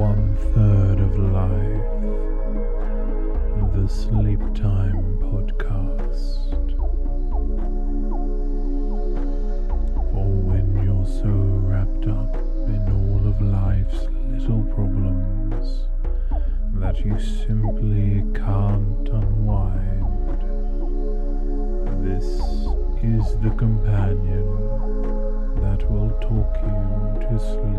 One third of life, the Sleep Time Podcast. For when you're so wrapped up in all of life's little problems that you simply can't unwind, this is the companion that will talk you to sleep.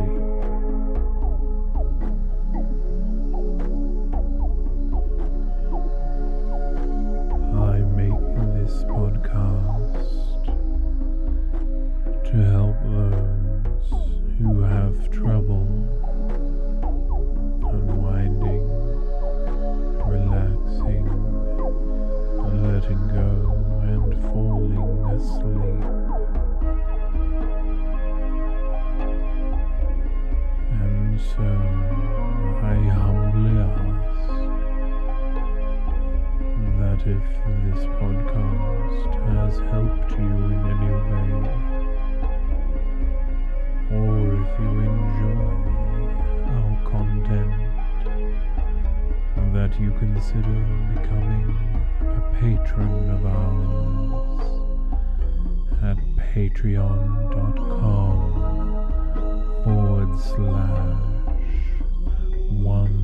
If this podcast has helped you in any way, or if you enjoy our content, that you consider becoming a patron of ours at patreon.com forward slash one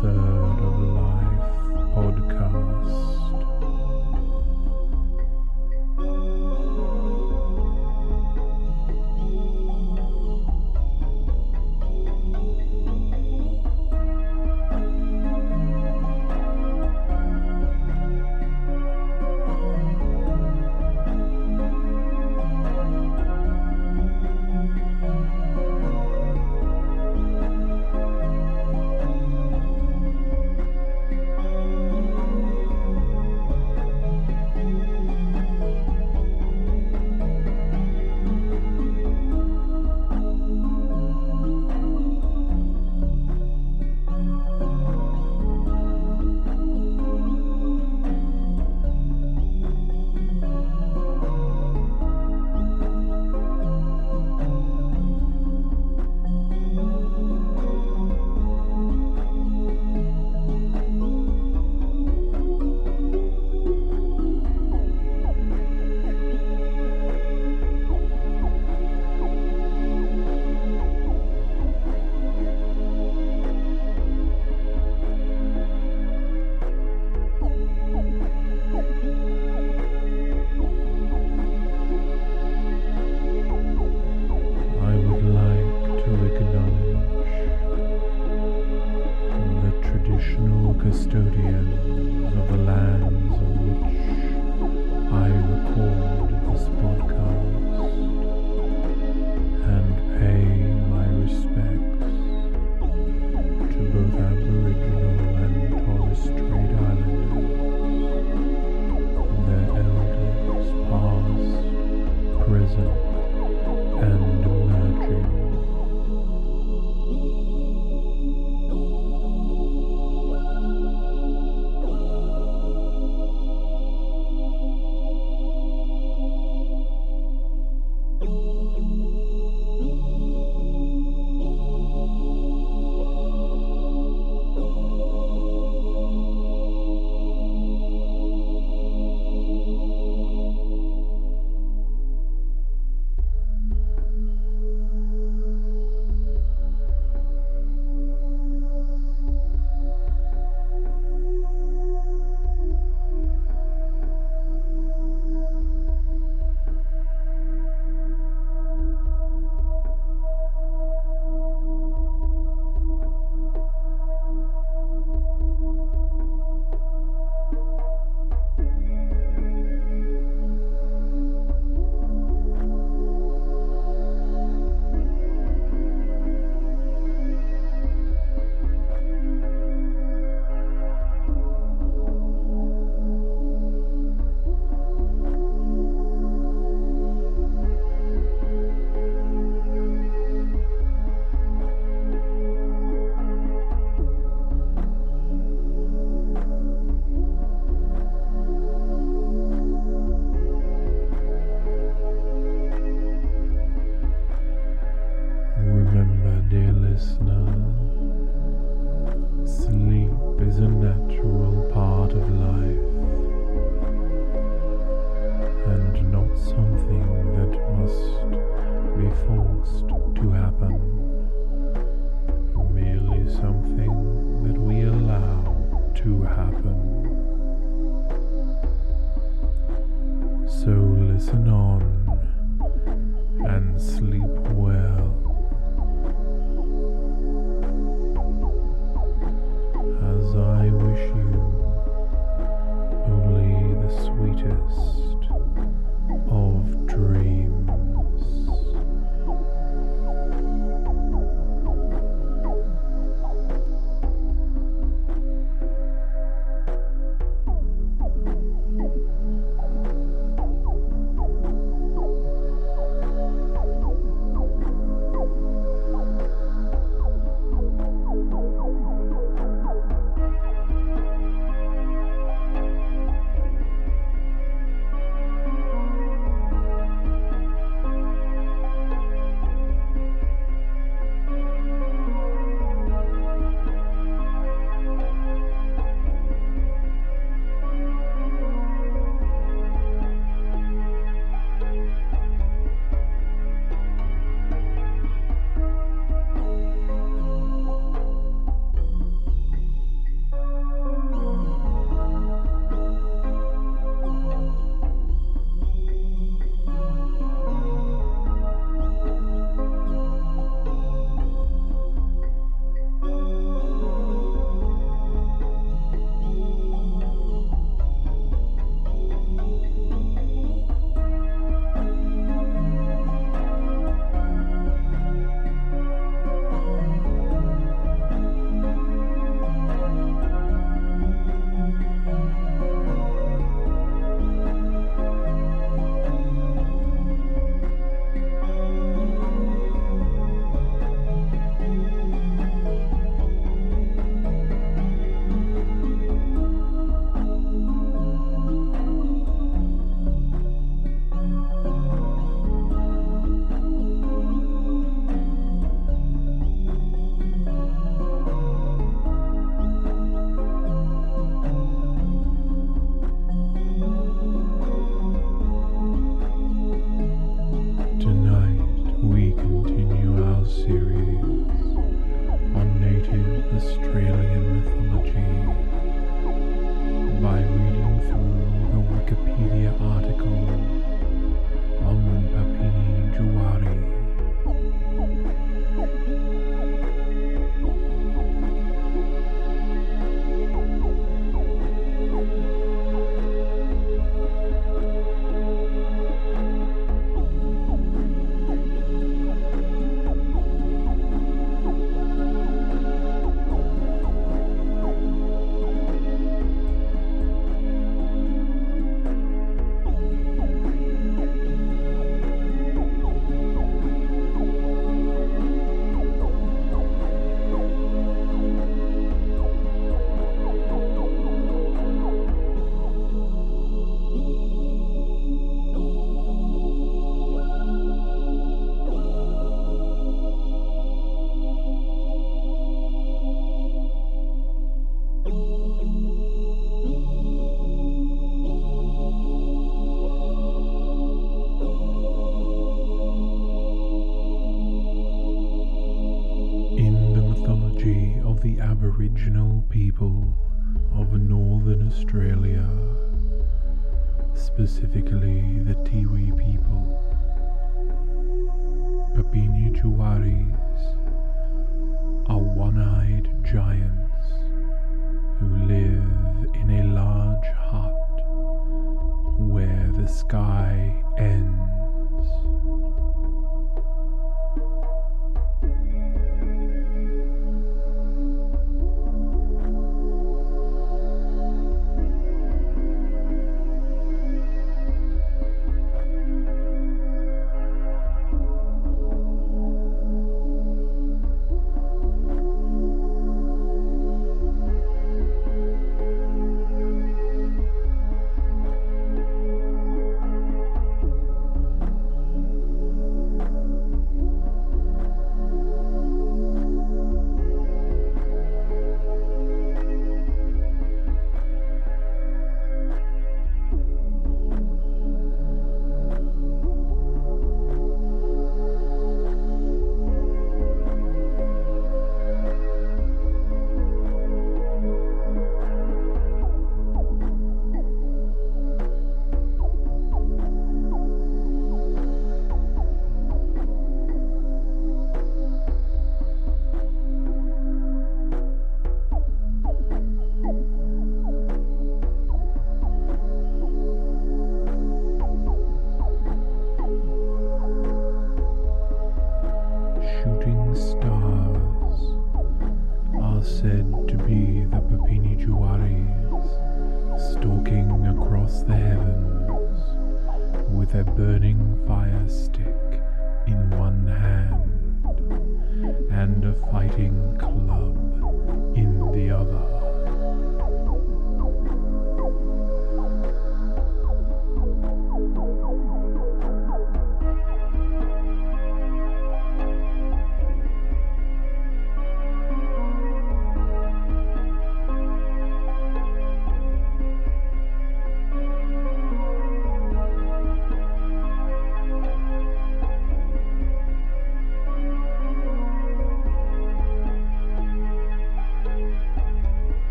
third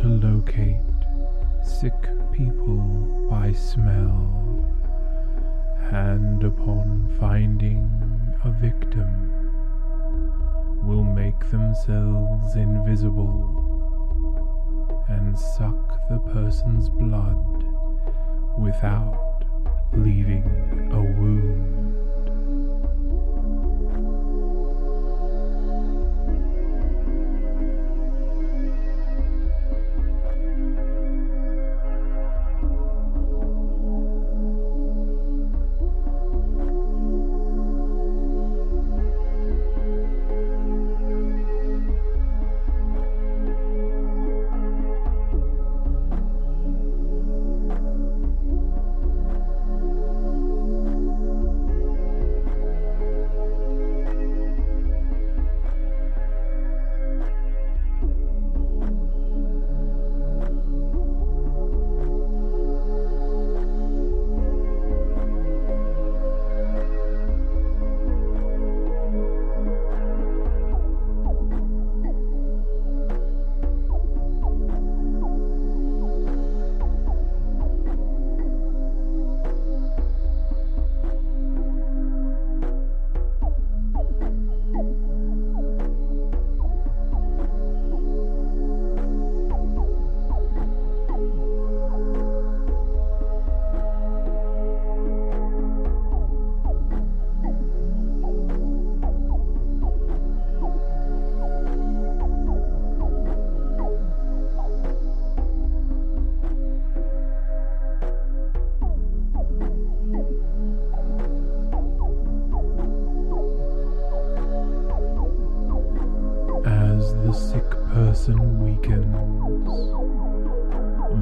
to locate sick people by smell, and upon finding a victim, will make themselves invisible and suck the person's blood without leaving a wound.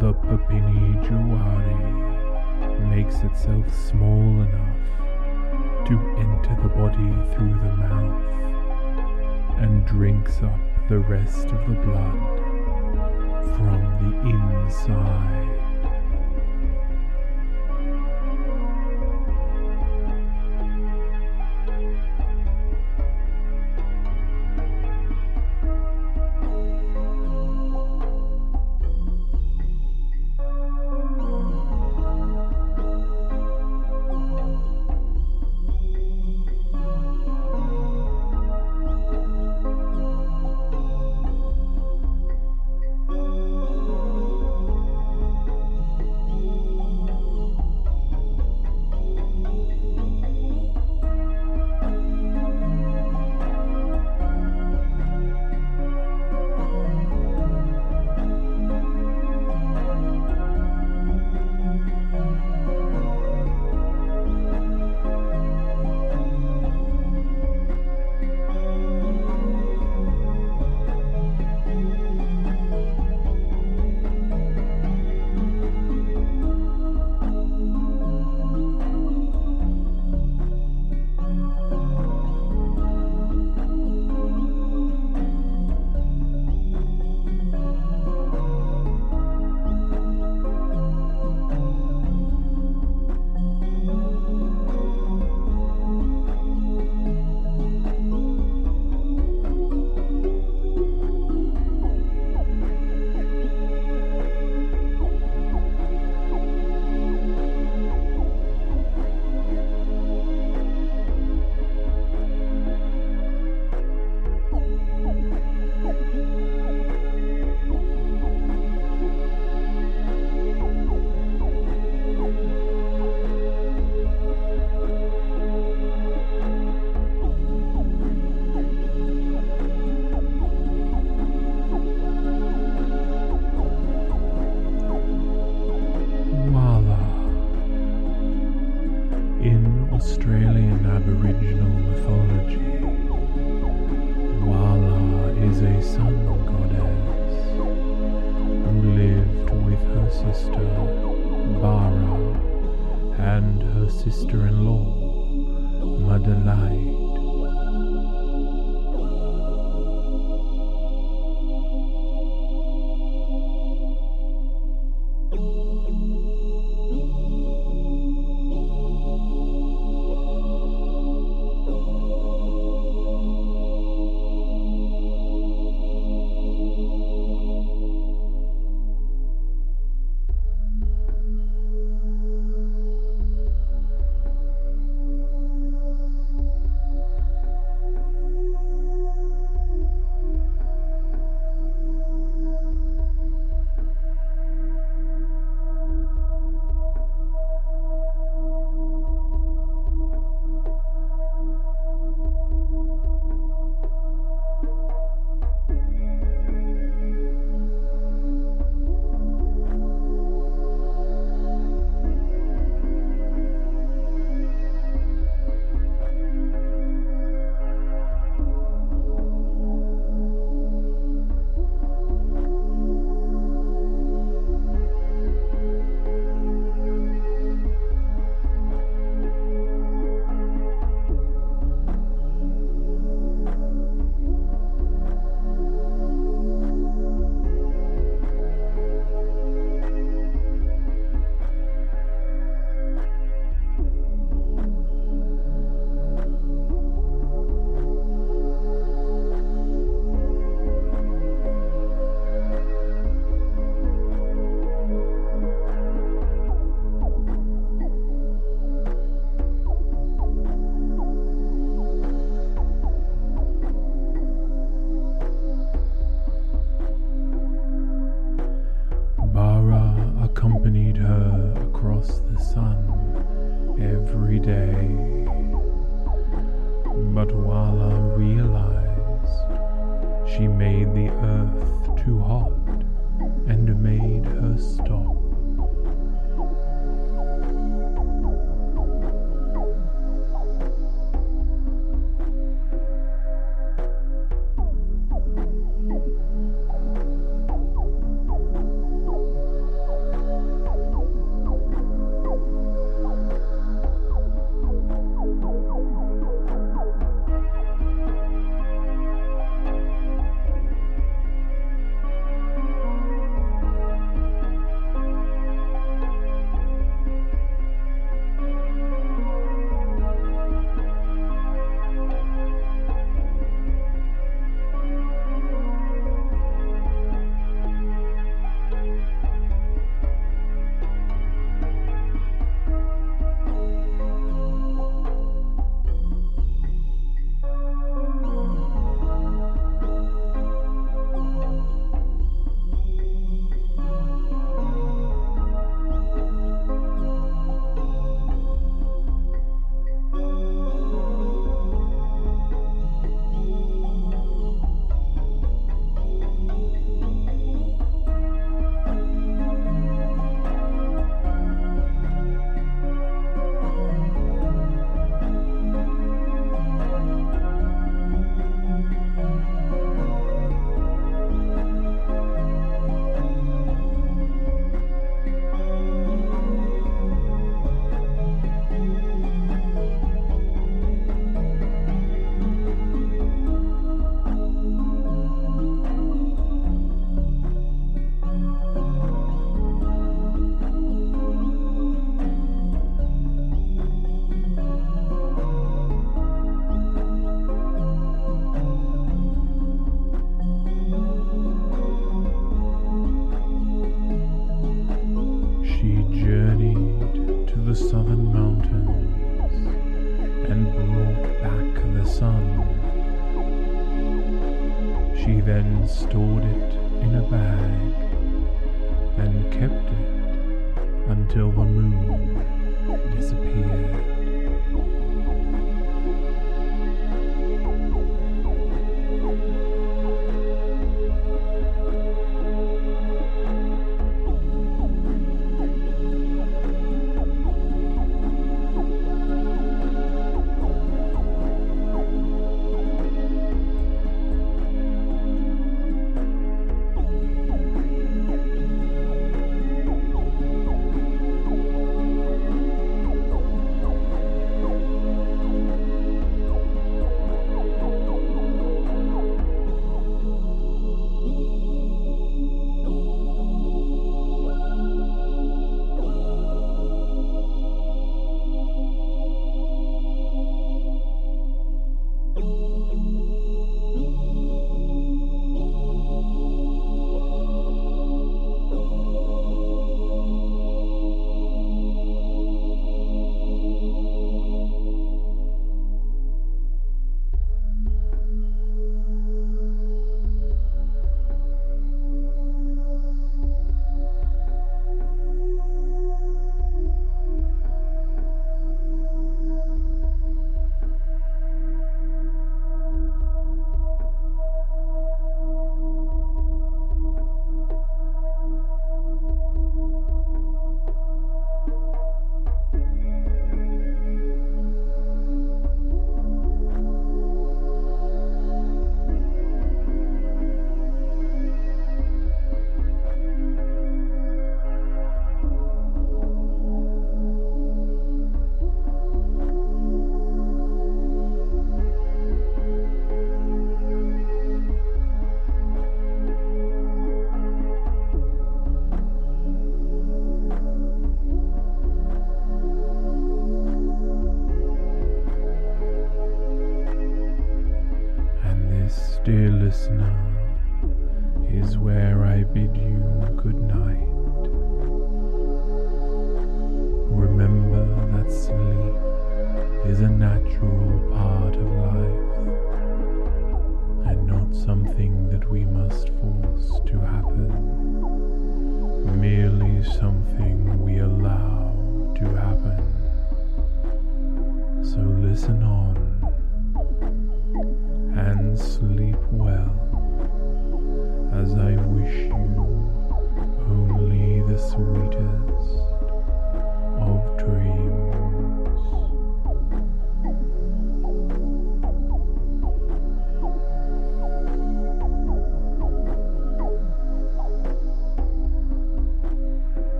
The Papini Juwari makes itself small enough to enter the body through the mouth and drinks up the rest of the blood from the inside.